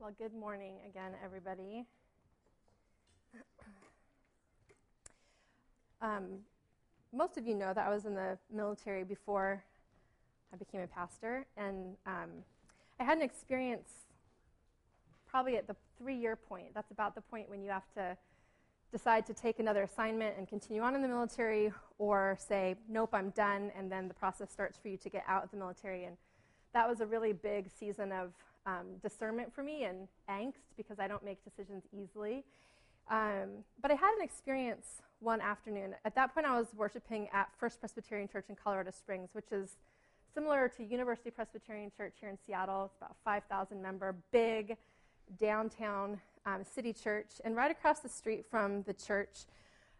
Well, good morning again, everybody. Um, most of you know that I was in the military before I became a pastor, and um, I had an experience probably at the three year point. That's about the point when you have to decide to take another assignment and continue on in the military, or say, nope, I'm done, and then the process starts for you to get out of the military. And that was a really big season of um, discernment for me and angst because I don't make decisions easily. Um, but I had an experience one afternoon. At that point, I was worshiping at First Presbyterian Church in Colorado Springs, which is similar to University Presbyterian Church here in Seattle. It's about 5,000 member, big downtown um, city church. And right across the street from the church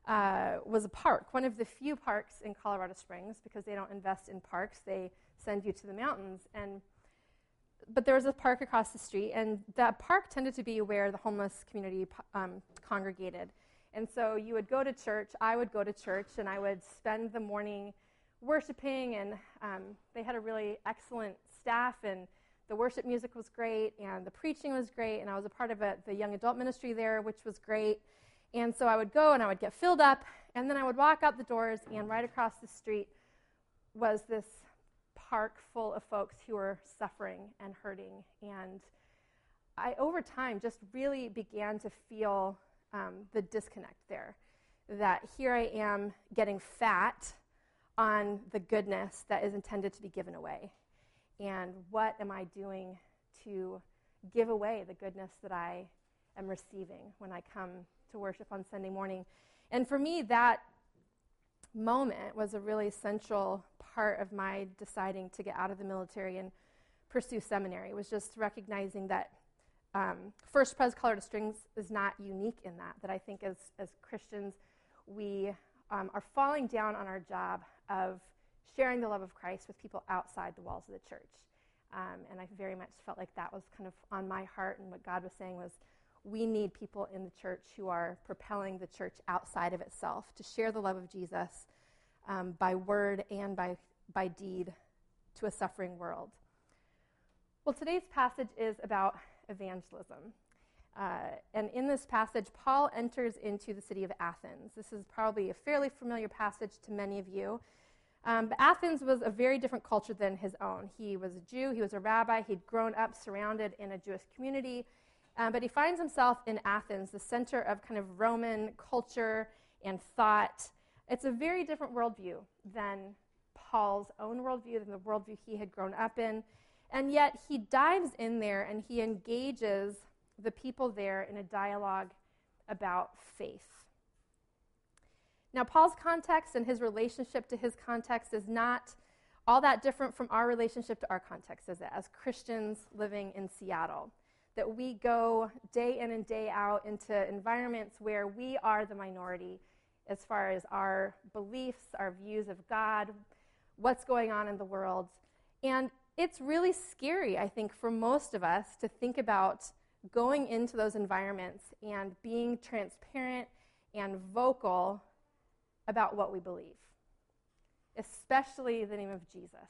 uh, was a park, one of the few parks in Colorado Springs because they don't invest in parks. They send you to the mountains. And but there was a park across the street, and that park tended to be where the homeless community um, congregated. And so you would go to church, I would go to church, and I would spend the morning worshiping. And um, they had a really excellent staff, and the worship music was great, and the preaching was great. And I was a part of a, the young adult ministry there, which was great. And so I would go and I would get filled up, and then I would walk out the doors, and right across the street was this park full of folks who were suffering and hurting. And I, over time, just really began to feel um, the disconnect there. That here I am getting fat on the goodness that is intended to be given away. And what am I doing to give away the goodness that I am receiving when I come to worship on Sunday morning? And for me, that moment was a really central part of my deciding to get out of the military and pursue seminary was just recognizing that um, First Pres Colorado Springs is not unique in that. That I think as as Christians, we um, are falling down on our job of sharing the love of Christ with people outside the walls of the church. Um, and I very much felt like that was kind of on my heart, and what God was saying was, we need people in the church who are propelling the church outside of itself to share the love of Jesus um, by word and by, by deed to a suffering world. Well, today's passage is about evangelism. Uh, and in this passage, Paul enters into the city of Athens. This is probably a fairly familiar passage to many of you. Um, but Athens was a very different culture than his own. He was a Jew, he was a rabbi, he'd grown up surrounded in a Jewish community. Um, but he finds himself in Athens, the center of kind of Roman culture and thought. It's a very different worldview than Paul's own worldview, than the worldview he had grown up in. And yet he dives in there and he engages the people there in a dialogue about faith. Now, Paul's context and his relationship to his context is not all that different from our relationship to our context, is it, as Christians living in Seattle? That we go day in and day out into environments where we are the minority as far as our beliefs, our views of God, what's going on in the world. And it's really scary, I think, for most of us to think about going into those environments and being transparent and vocal about what we believe, especially the name of Jesus.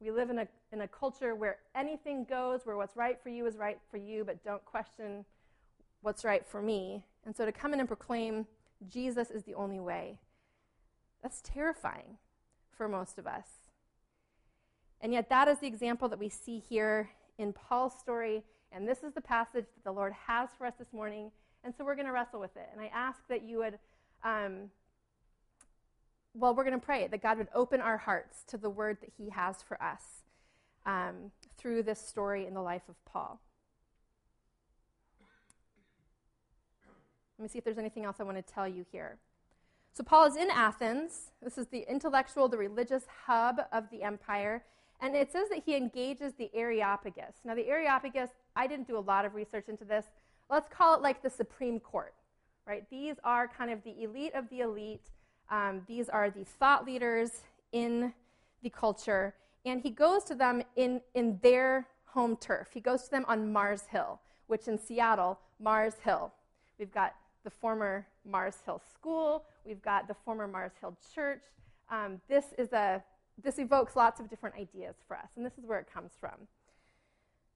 We live in a, in a culture where anything goes, where what's right for you is right for you, but don't question what's right for me. And so to come in and proclaim Jesus is the only way. That's terrifying for most of us. And yet, that is the example that we see here in Paul's story. And this is the passage that the Lord has for us this morning. And so we're going to wrestle with it. And I ask that you would, um, well, we're going to pray that God would open our hearts to the word that He has for us um, through this story in the life of Paul. Let me see if there's anything else I want to tell you here. So, Paul is in Athens. This is the intellectual, the religious hub of the empire. And it says that he engages the Areopagus. Now, the Areopagus, I didn't do a lot of research into this. Let's call it like the Supreme Court, right? These are kind of the elite of the elite. Um, these are the thought leaders in the culture. And he goes to them in, in their home turf. He goes to them on Mars Hill, which in Seattle, Mars Hill. We've got the former Mars Hill School. We've got the former Mars Hill Church. Um, this is a this evokes lots of different ideas for us, and this is where it comes from.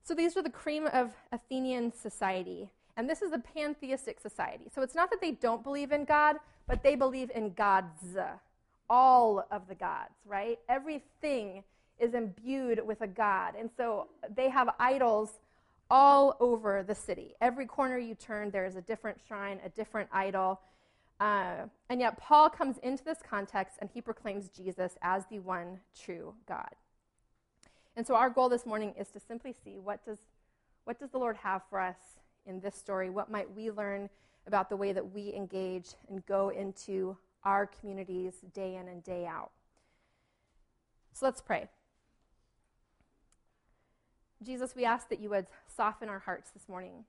So these are the cream of Athenian society. And this is a pantheistic society. So it's not that they don't believe in God, but they believe in gods, all of the gods, right? Everything is imbued with a god. And so they have idols all over the city. Every corner you turn, there is a different shrine, a different idol. Uh, and yet, Paul comes into this context and he proclaims Jesus as the one true God. And so, our goal this morning is to simply see what does, what does the Lord have for us in this story? What might we learn about the way that we engage and go into our communities day in and day out? So, let's pray. Jesus, we ask that you would soften our hearts this morning.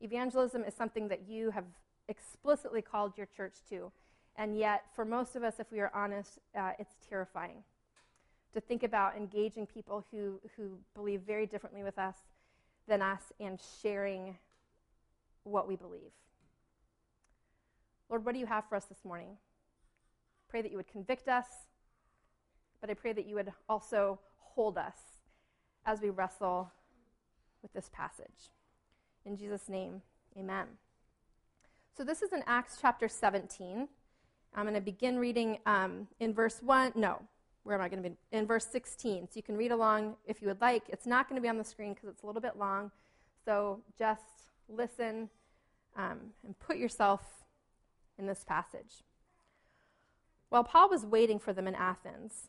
Evangelism is something that you have explicitly called your church to. And yet, for most of us, if we are honest, uh, it's terrifying to think about engaging people who, who believe very differently with us than us and sharing what we believe. Lord, what do you have for us this morning? Pray that you would convict us, but I pray that you would also hold us as we wrestle with this passage. In Jesus' name, amen. So this is in Acts chapter 17. I'm going to begin reading um, in verse 1. No, where am I going to be? In verse 16. So you can read along if you would like. It's not going to be on the screen because it's a little bit long. So just listen um, and put yourself in this passage. While Paul was waiting for them in Athens,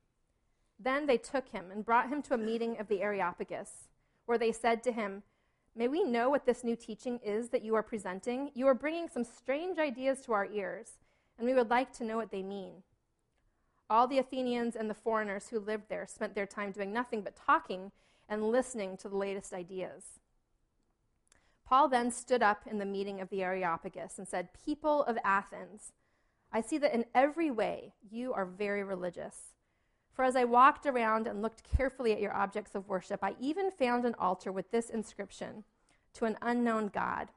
Then they took him and brought him to a meeting of the Areopagus, where they said to him, May we know what this new teaching is that you are presenting? You are bringing some strange ideas to our ears, and we would like to know what they mean. All the Athenians and the foreigners who lived there spent their time doing nothing but talking and listening to the latest ideas. Paul then stood up in the meeting of the Areopagus and said, People of Athens, I see that in every way you are very religious. For as I walked around and looked carefully at your objects of worship, I even found an altar with this inscription To an unknown God.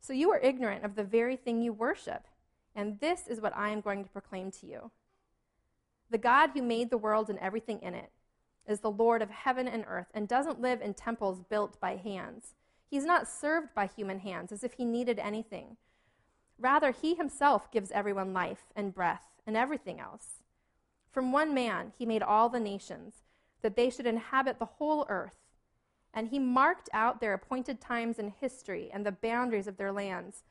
So you are ignorant of the very thing you worship, and this is what I am going to proclaim to you. The God who made the world and everything in it is the Lord of heaven and earth and doesn't live in temples built by hands. He's not served by human hands as if he needed anything. Rather, he himself gives everyone life and breath and everything else. From one man he made all the nations, that they should inhabit the whole earth. And he marked out their appointed times in history and the boundaries of their lands.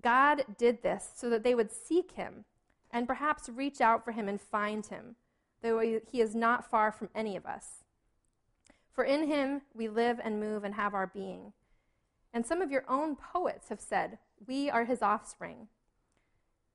God did this so that they would seek him and perhaps reach out for him and find him, though he is not far from any of us. For in him we live and move and have our being. And some of your own poets have said, We are his offspring.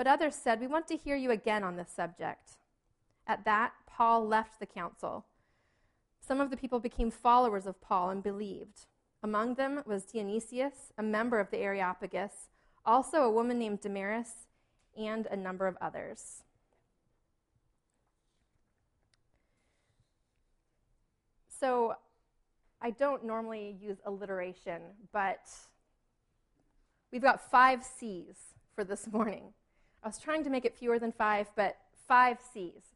But others said, We want to hear you again on this subject. At that, Paul left the council. Some of the people became followers of Paul and believed. Among them was Dionysius, a member of the Areopagus, also a woman named Damaris, and a number of others. So, I don't normally use alliteration, but we've got five C's for this morning. I was trying to make it fewer than five, but five C's.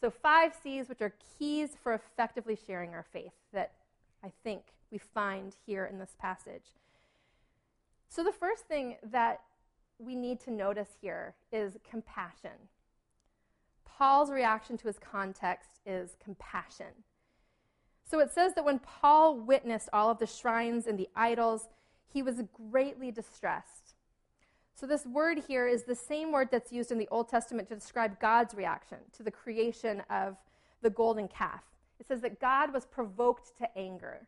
So, five C's, which are keys for effectively sharing our faith, that I think we find here in this passage. So, the first thing that we need to notice here is compassion. Paul's reaction to his context is compassion. So it says that when Paul witnessed all of the shrines and the idols, he was greatly distressed. So, this word here is the same word that's used in the Old Testament to describe God's reaction to the creation of the golden calf. It says that God was provoked to anger.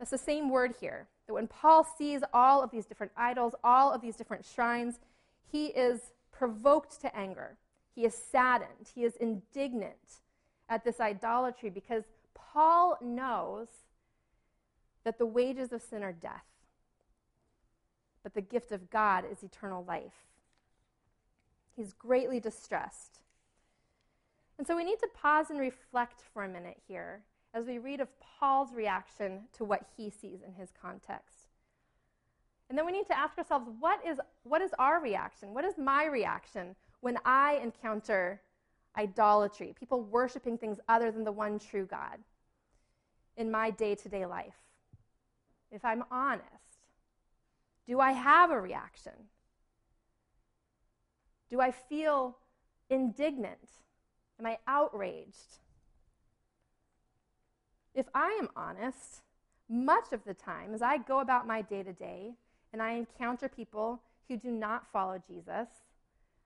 That's the same word here. That when Paul sees all of these different idols, all of these different shrines, he is provoked to anger. He is saddened. He is indignant at this idolatry because Paul knows that the wages of sin are death, but the gift of God is eternal life. He's greatly distressed. And so we need to pause and reflect for a minute here as we read of Paul's reaction to what he sees in his context. And then we need to ask ourselves what is, what is our reaction? What is my reaction when I encounter idolatry, people worshiping things other than the one true God in my day to day life? If I'm honest, do I have a reaction? Do I feel indignant? Am I outraged? If I am honest, much of the time as I go about my day to day and I encounter people who do not follow Jesus,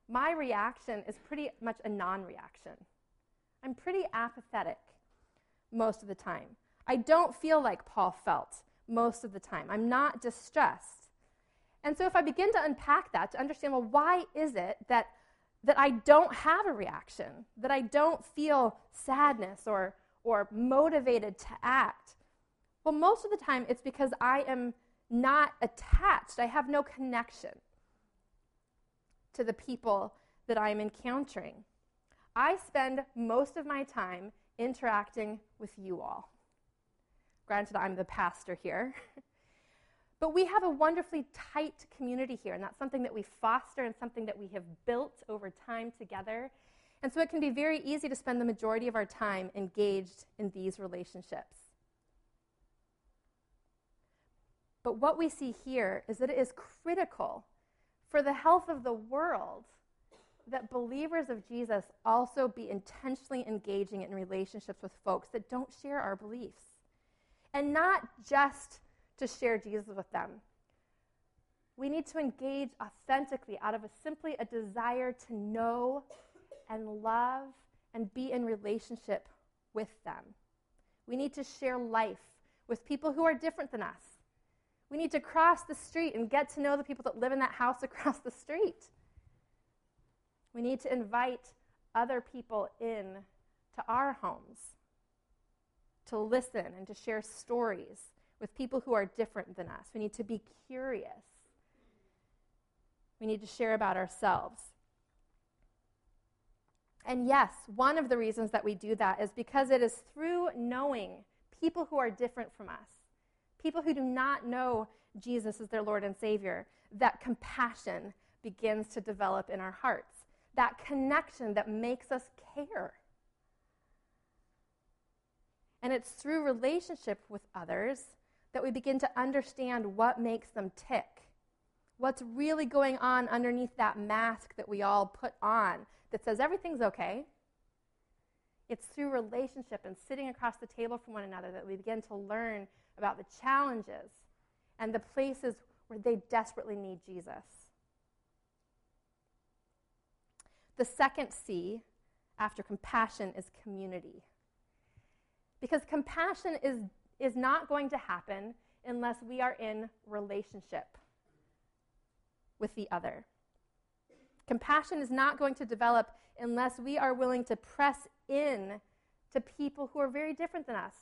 my reaction is pretty much a non reaction. I'm pretty apathetic most of the time. I don't feel like Paul felt most of the time. I'm not distressed. And so if I begin to unpack that to understand, well, why is it that, that I don't have a reaction, that I don't feel sadness or, or motivated to act? Well, most of the time it's because I am not attached, I have no connection to the people that I'm encountering. I spend most of my time interacting with you all. Granted, I'm the pastor here. but we have a wonderfully tight community here, and that's something that we foster and something that we have built over time together. And so it can be very easy to spend the majority of our time engaged in these relationships. But what we see here is that it is critical for the health of the world that believers of Jesus also be intentionally engaging in relationships with folks that don't share our beliefs. And not just to share Jesus with them. We need to engage authentically out of a, simply a desire to know and love and be in relationship with them. We need to share life with people who are different than us. We need to cross the street and get to know the people that live in that house across the street. We need to invite other people in to our homes to listen and to share stories with people who are different than us. We need to be curious. We need to share about ourselves. And yes, one of the reasons that we do that is because it is through knowing people who are different from us people who do not know Jesus as their Lord and Savior, that compassion begins to develop in our hearts. That connection that makes us care. And it's through relationship with others that we begin to understand what makes them tick. What's really going on underneath that mask that we all put on that says everything's okay. It's through relationship and sitting across the table from one another that we begin to learn about the challenges and the places where they desperately need Jesus. The second C after compassion is community. Because compassion is, is not going to happen unless we are in relationship with the other. Compassion is not going to develop unless we are willing to press in to people who are very different than us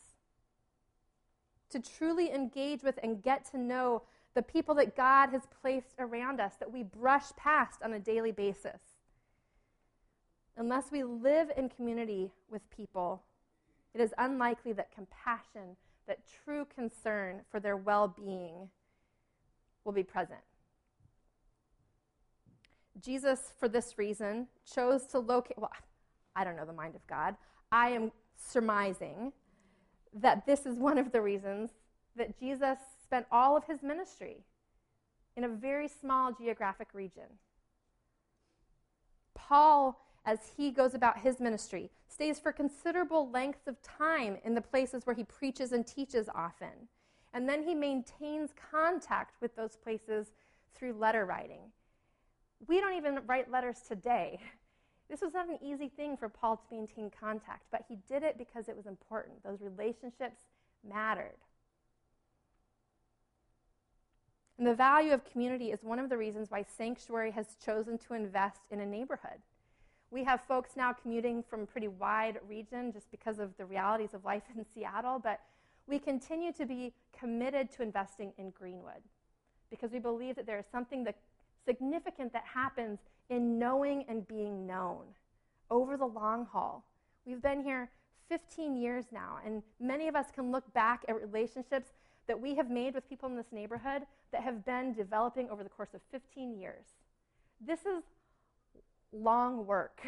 to truly engage with and get to know the people that God has placed around us that we brush past on a daily basis. Unless we live in community with people, it is unlikely that compassion, that true concern for their well being will be present. Jesus, for this reason, chose to locate, well, I don't know the mind of God. I am surmising that this is one of the reasons that Jesus spent all of his ministry in a very small geographic region. Paul, as he goes about his ministry, stays for considerable lengths of time in the places where he preaches and teaches often. And then he maintains contact with those places through letter writing. We don't even write letters today. This was not an easy thing for Paul to maintain contact, but he did it because it was important. Those relationships mattered. And the value of community is one of the reasons why Sanctuary has chosen to invest in a neighborhood. We have folks now commuting from a pretty wide region just because of the realities of life in Seattle, but we continue to be committed to investing in Greenwood because we believe that there is something that significant that happens in knowing and being known over the long haul. We've been here 15 years now, and many of us can look back at relationships that we have made with people in this neighborhood that have been developing over the course of 15 years. This is long work.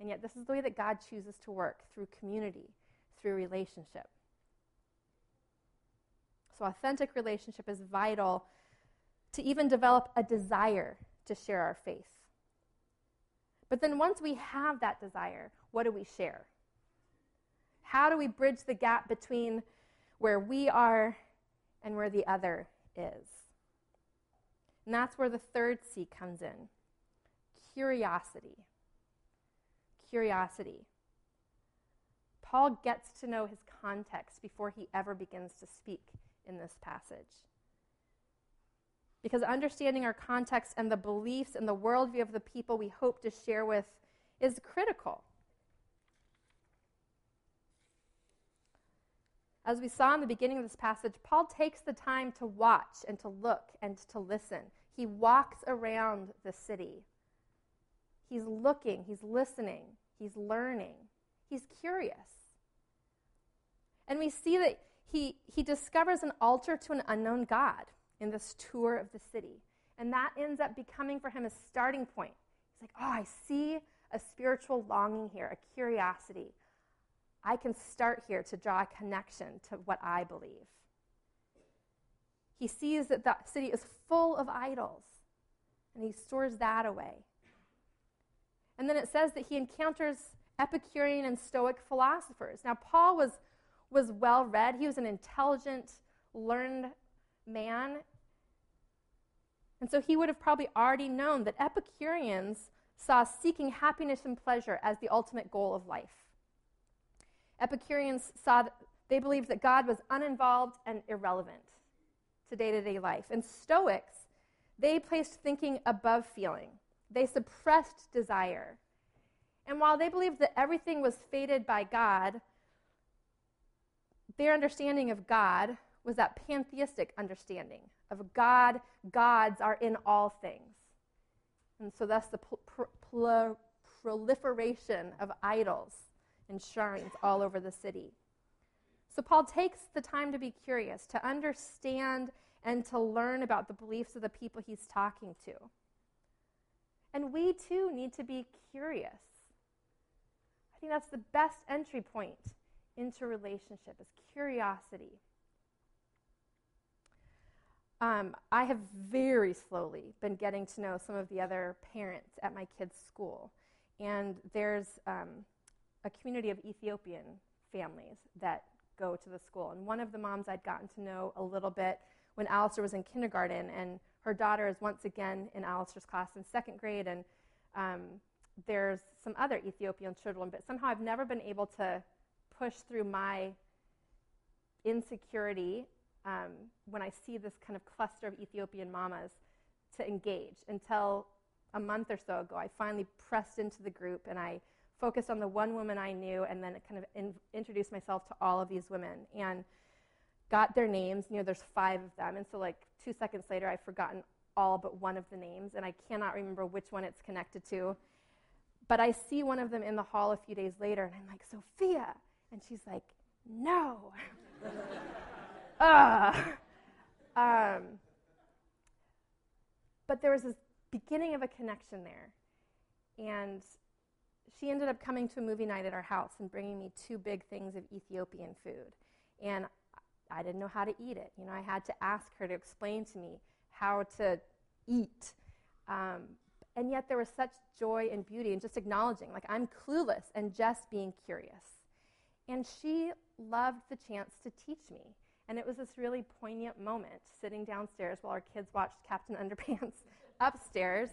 And yet, this is the way that God chooses to work through community, through relationship. So, authentic relationship is vital to even develop a desire to share our faith. But then, once we have that desire, what do we share? How do we bridge the gap between where we are and where the other is? And that's where the third C comes in curiosity. Curiosity. Paul gets to know his context before he ever begins to speak in this passage. Because understanding our context and the beliefs and the worldview of the people we hope to share with is critical. As we saw in the beginning of this passage, Paul takes the time to watch and to look and to listen. He walks around the city. He's looking, he's listening, he's learning, he's curious. And we see that he, he discovers an altar to an unknown God in this tour of the city. And that ends up becoming for him a starting point. He's like, oh, I see a spiritual longing here, a curiosity. I can start here to draw a connection to what I believe. He sees that the city is full of idols, and he stores that away. And then it says that he encounters Epicurean and Stoic philosophers. Now, Paul was, was well read, he was an intelligent, learned man. And so he would have probably already known that Epicureans saw seeking happiness and pleasure as the ultimate goal of life. Epicureans saw they believed that God was uninvolved and irrelevant to day to day life. And Stoics, they placed thinking above feeling, they suppressed desire. And while they believed that everything was fated by God, their understanding of God was that pantheistic understanding of God, gods are in all things. And so thus the proliferation of idols and shrines all over the city. So Paul takes the time to be curious, to understand and to learn about the beliefs of the people he's talking to. And we too need to be curious. I think that's the best entry point into relationship is curiosity. Um, I have very slowly been getting to know some of the other parents at my kids' school. And there's um, a community of Ethiopian families that go to the school. And one of the moms I'd gotten to know a little bit when Alistair was in kindergarten, and her daughter is once again in Alistair's class in second grade. And um, there's some other Ethiopian children, but somehow I've never been able to push through my insecurity um, when I see this kind of cluster of Ethiopian mamas to engage until a month or so ago. I finally pressed into the group and I focused on the one woman I knew and then kind of in, introduced myself to all of these women and got their names. You know, there's five of them. And so, like, two seconds later, I've forgotten all but one of the names and I cannot remember which one it's connected to. But I see one of them in the hall a few days later and I'm like, Sophia. And she's like, no. Ugh. Um, but there was this beginning of a connection there. And she ended up coming to a movie night at our house and bringing me two big things of Ethiopian food. And I didn't know how to eat it. You know, I had to ask her to explain to me how to eat. Um, And yet there was such joy and beauty in just acknowledging, like, I'm clueless and just being curious. And she loved the chance to teach me. And it was this really poignant moment sitting downstairs while our kids watched Captain Underpants upstairs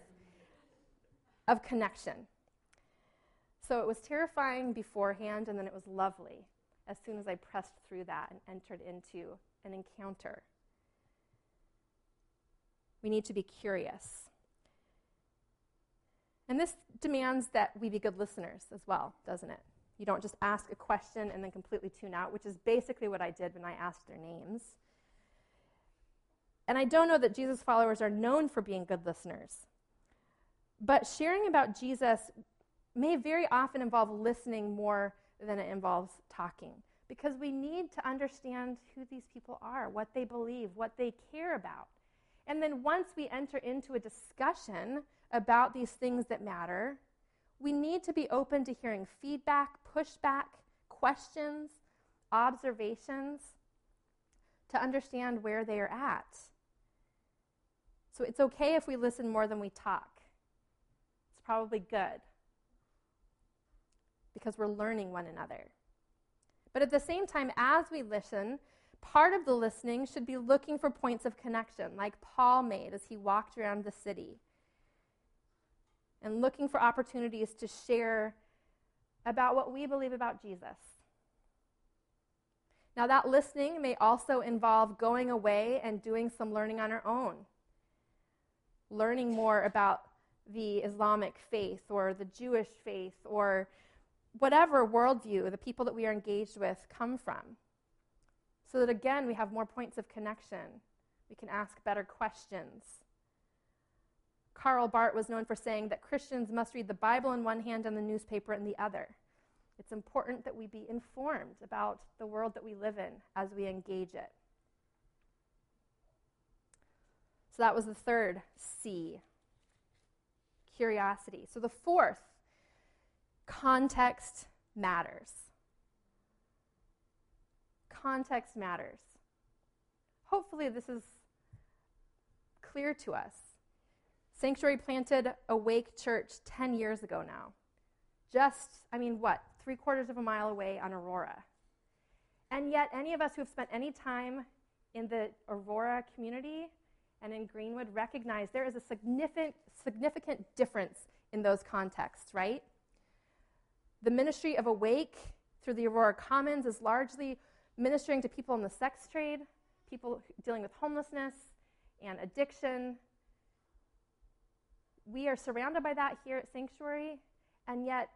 of connection. So it was terrifying beforehand, and then it was lovely as soon as I pressed through that and entered into an encounter. We need to be curious. And this demands that we be good listeners as well, doesn't it? You don't just ask a question and then completely tune out, which is basically what I did when I asked their names. And I don't know that Jesus followers are known for being good listeners. But sharing about Jesus may very often involve listening more than it involves talking. Because we need to understand who these people are, what they believe, what they care about. And then once we enter into a discussion about these things that matter, we need to be open to hearing feedback, pushback, questions, observations to understand where they are at. So it's okay if we listen more than we talk. It's probably good because we're learning one another. But at the same time, as we listen, part of the listening should be looking for points of connection, like Paul made as he walked around the city, and looking for opportunities to share about what we believe about Jesus. Now, that listening may also involve going away and doing some learning on our own, learning more about the Islamic faith or the Jewish faith or whatever worldview the people that we are engaged with come from. So that again, we have more points of connection. We can ask better questions. Karl Barth was known for saying that Christians must read the Bible in one hand and the newspaper in the other. It's important that we be informed about the world that we live in as we engage it. So that was the third C curiosity. So the fourth Context matters. Context matters. Hopefully, this is clear to us. Sanctuary planted Awake Church 10 years ago now. Just, I mean, what, three quarters of a mile away on Aurora. And yet, any of us who have spent any time in the Aurora community and in Greenwood recognize there is a significant, significant difference in those contexts, right? The ministry of Awake through the Aurora Commons is largely ministering to people in the sex trade, people dealing with homelessness and addiction. We are surrounded by that here at Sanctuary, and yet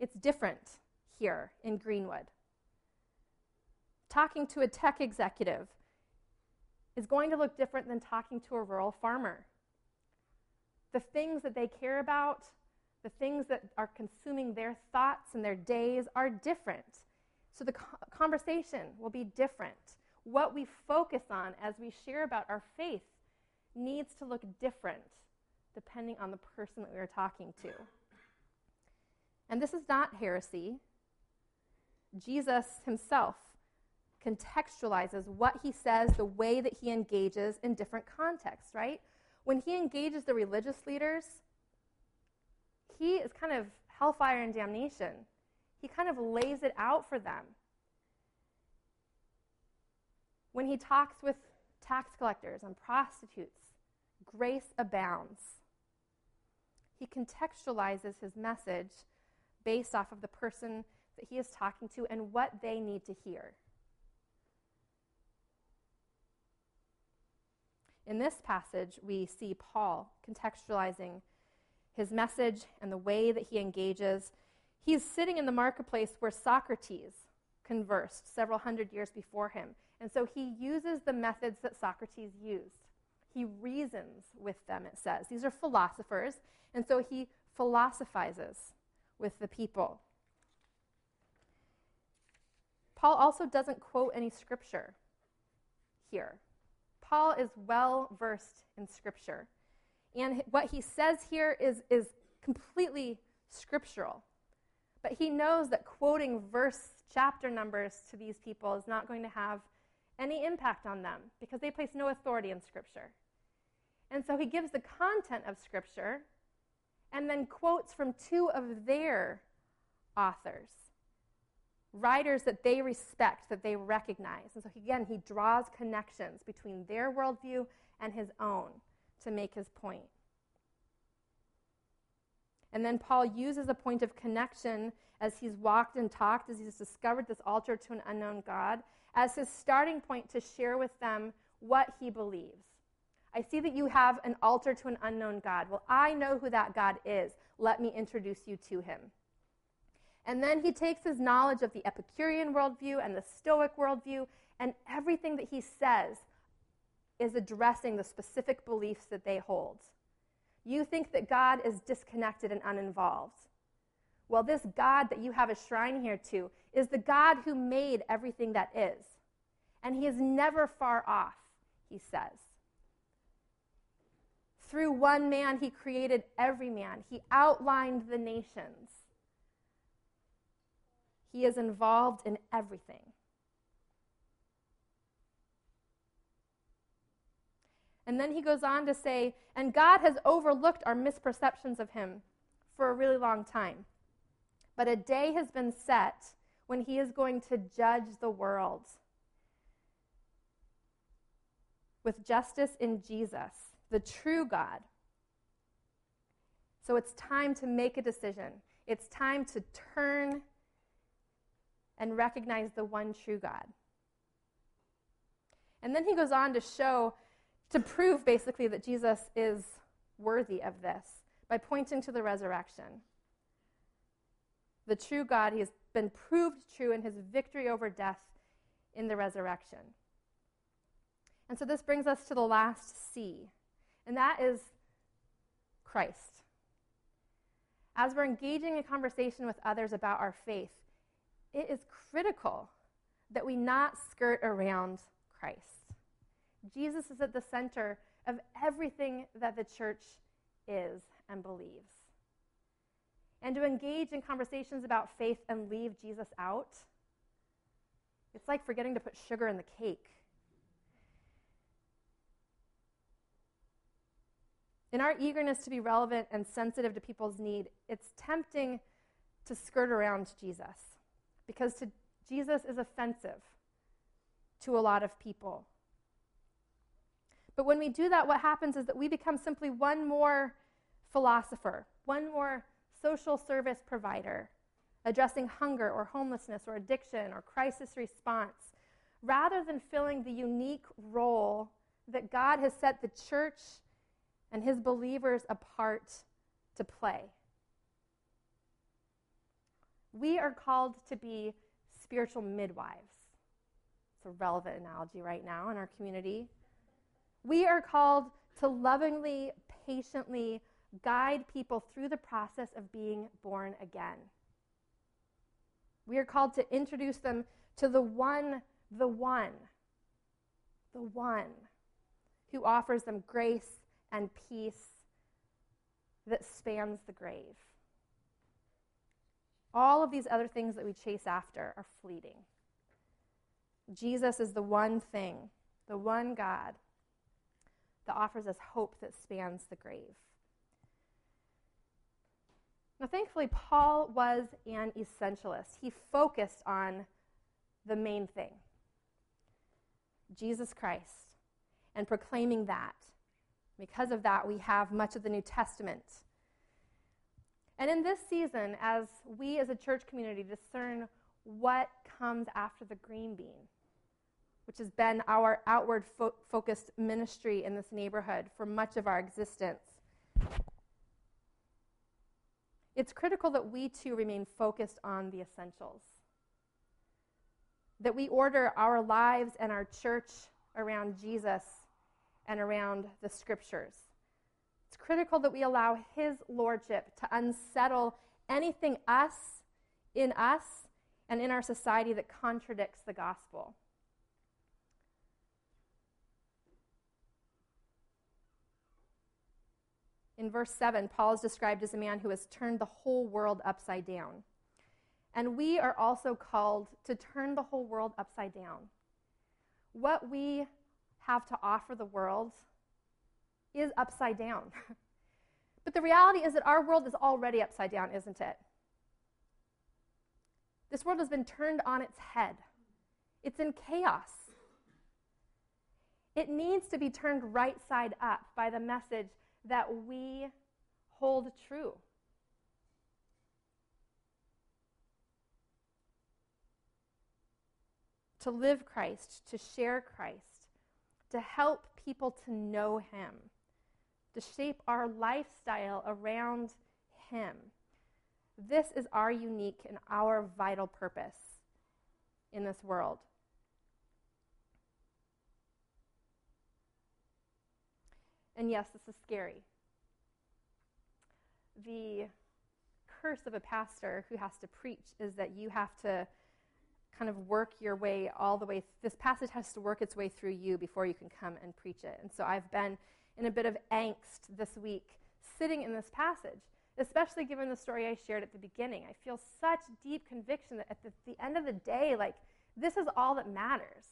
it's different here in Greenwood. Talking to a tech executive is going to look different than talking to a rural farmer. The things that they care about the things that are consuming their thoughts and their days are different. So the conversation will be different. What we focus on as we share about our faith needs to look different depending on the person that we are talking to. And this is not heresy. Jesus himself contextualizes what he says, the way that he engages in different contexts, right? When he engages the religious leaders, he is kind of hellfire and damnation. He kind of lays it out for them. When he talks with tax collectors and prostitutes, grace abounds. He contextualizes his message based off of the person that he is talking to and what they need to hear. In this passage, we see Paul contextualizing his message and the way that he engages. He's sitting in the marketplace where Socrates conversed several hundred years before him. And so he uses the methods that Socrates used. He reasons with them, it says. These are philosophers. And so he philosophizes with the people. Paul also doesn't quote any scripture here. Paul is well versed in scripture. And what he says here is, is completely scriptural. But he knows that quoting verse chapter numbers to these people is not going to have any impact on them because they place no authority in Scripture. And so he gives the content of Scripture, and then quotes from two of their authors, writers that they respect, that they recognize. And so, again, he draws connections between their worldview and his own to make his point. And then Paul uses a point of connection as he's walked and talked, as he's discovered this altar to an unknown God, as his starting point to share with them what he believes. I see that you have an altar to an unknown God. Well, I know who that God is. Let me introduce you to him. And then he takes his knowledge of the Epicurean worldview and the Stoic worldview, and everything that he says is addressing the specific beliefs that they hold. You think that God is disconnected and uninvolved. Well, this God that you have a shrine here to is the God who made everything that is. And he is never far off, he says. Through one man, he created every man, he outlined the nations. He is involved in everything. And then he goes on to say, and God has overlooked our misperceptions of him for a really long time. But a day has been set when he is going to judge the world with justice in Jesus, the true God. So it's time to make a decision. It's time to turn and recognize the one true God. And then he goes on to show to prove basically that Jesus is worthy of this by pointing to the resurrection. The true God, he has been proved true in his victory over death in the resurrection. And so this brings us to the last C, and that is Christ. As we're engaging in conversation with others about our faith, it is critical that we not skirt around Christ. Jesus is at the center of everything that the church is and believes. And to engage in conversations about faith and leave Jesus out, it's like forgetting to put sugar in the cake. In our eagerness to be relevant and sensitive to people's need, it's tempting to skirt around Jesus because to, Jesus is offensive to a lot of people. But when we do that, what happens is that we become simply one more philosopher, one more social service provider addressing hunger or homelessness or addiction or crisis response, rather than filling the unique role that God has set the church and his believers apart to play. We are called to be spiritual midwives. It's a relevant analogy right now in our community. We are called to lovingly, patiently guide people through the process of being born again. We are called to introduce them to the one, the one, the one who offers them grace and peace that spans the grave. All of these other things that we chase after are fleeting. Jesus is the one thing, the one God that offers us hope that spans the grave. Now, thankfully, Paul was an essentialist. He focused on the main thing Jesus Christ and proclaiming that. Because of that, we have much of the New Testament. And in this season, as we as a church community discern what comes after the green bean, which has been our outward fo- focused ministry in this neighborhood for much of our existence. It's critical that we too remain focused on the essentials. That we order our lives and our church around Jesus and around the scriptures. It's critical that we allow His lordship to unsettle anything us, in us, and in our society that contradicts the gospel. In verse 7, Paul is described as a man who has turned the whole world upside down. And we are also called to turn the whole world upside down. What we have to offer the world is upside down. But the reality is that our world is already upside down, isn't it? This world has been turned on its head, it's in chaos. It needs to be turned right side up by the message that we hold true. To live Christ, to share Christ, to help people to know Him, to shape our lifestyle around Him. This is our unique and our vital purpose in this world. And yes, this is scary. The curse of a pastor who has to preach is that you have to kind of work your way all the way. This passage has to work its way through you before you can come and preach it. And so I've been in a bit of angst this week sitting in this passage, especially given the story I shared at the beginning. I feel such deep conviction that at the, the end of the day, like, this is all that matters.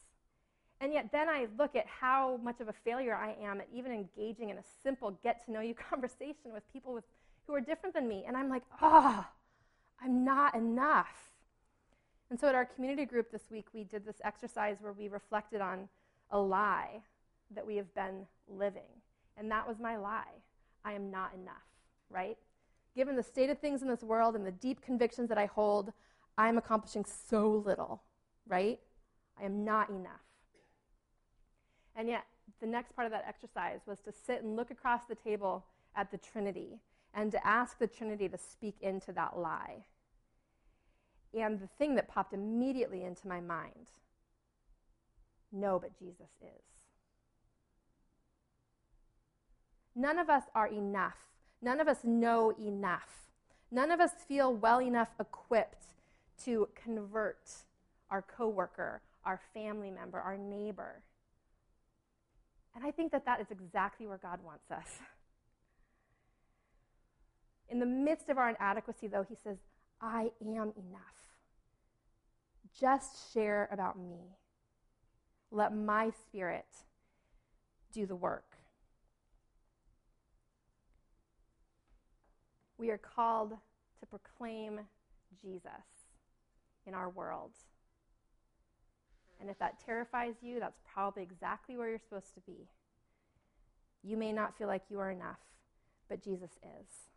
And yet, then I look at how much of a failure I am at even engaging in a simple get to know you conversation with people with, who are different than me. And I'm like, oh, I'm not enough. And so, at our community group this week, we did this exercise where we reflected on a lie that we have been living. And that was my lie. I am not enough, right? Given the state of things in this world and the deep convictions that I hold, I am accomplishing so little, right? I am not enough. And yet, the next part of that exercise was to sit and look across the table at the Trinity and to ask the Trinity to speak into that lie. And the thing that popped immediately into my mind no, but Jesus is. None of us are enough. None of us know enough. None of us feel well enough equipped to convert our coworker, our family member, our neighbor. And I think that that is exactly where God wants us. In the midst of our inadequacy, though, He says, I am enough. Just share about me. Let my spirit do the work. We are called to proclaim Jesus in our world. And if that terrifies you, that's probably exactly where you're supposed to be. You may not feel like you are enough, but Jesus is.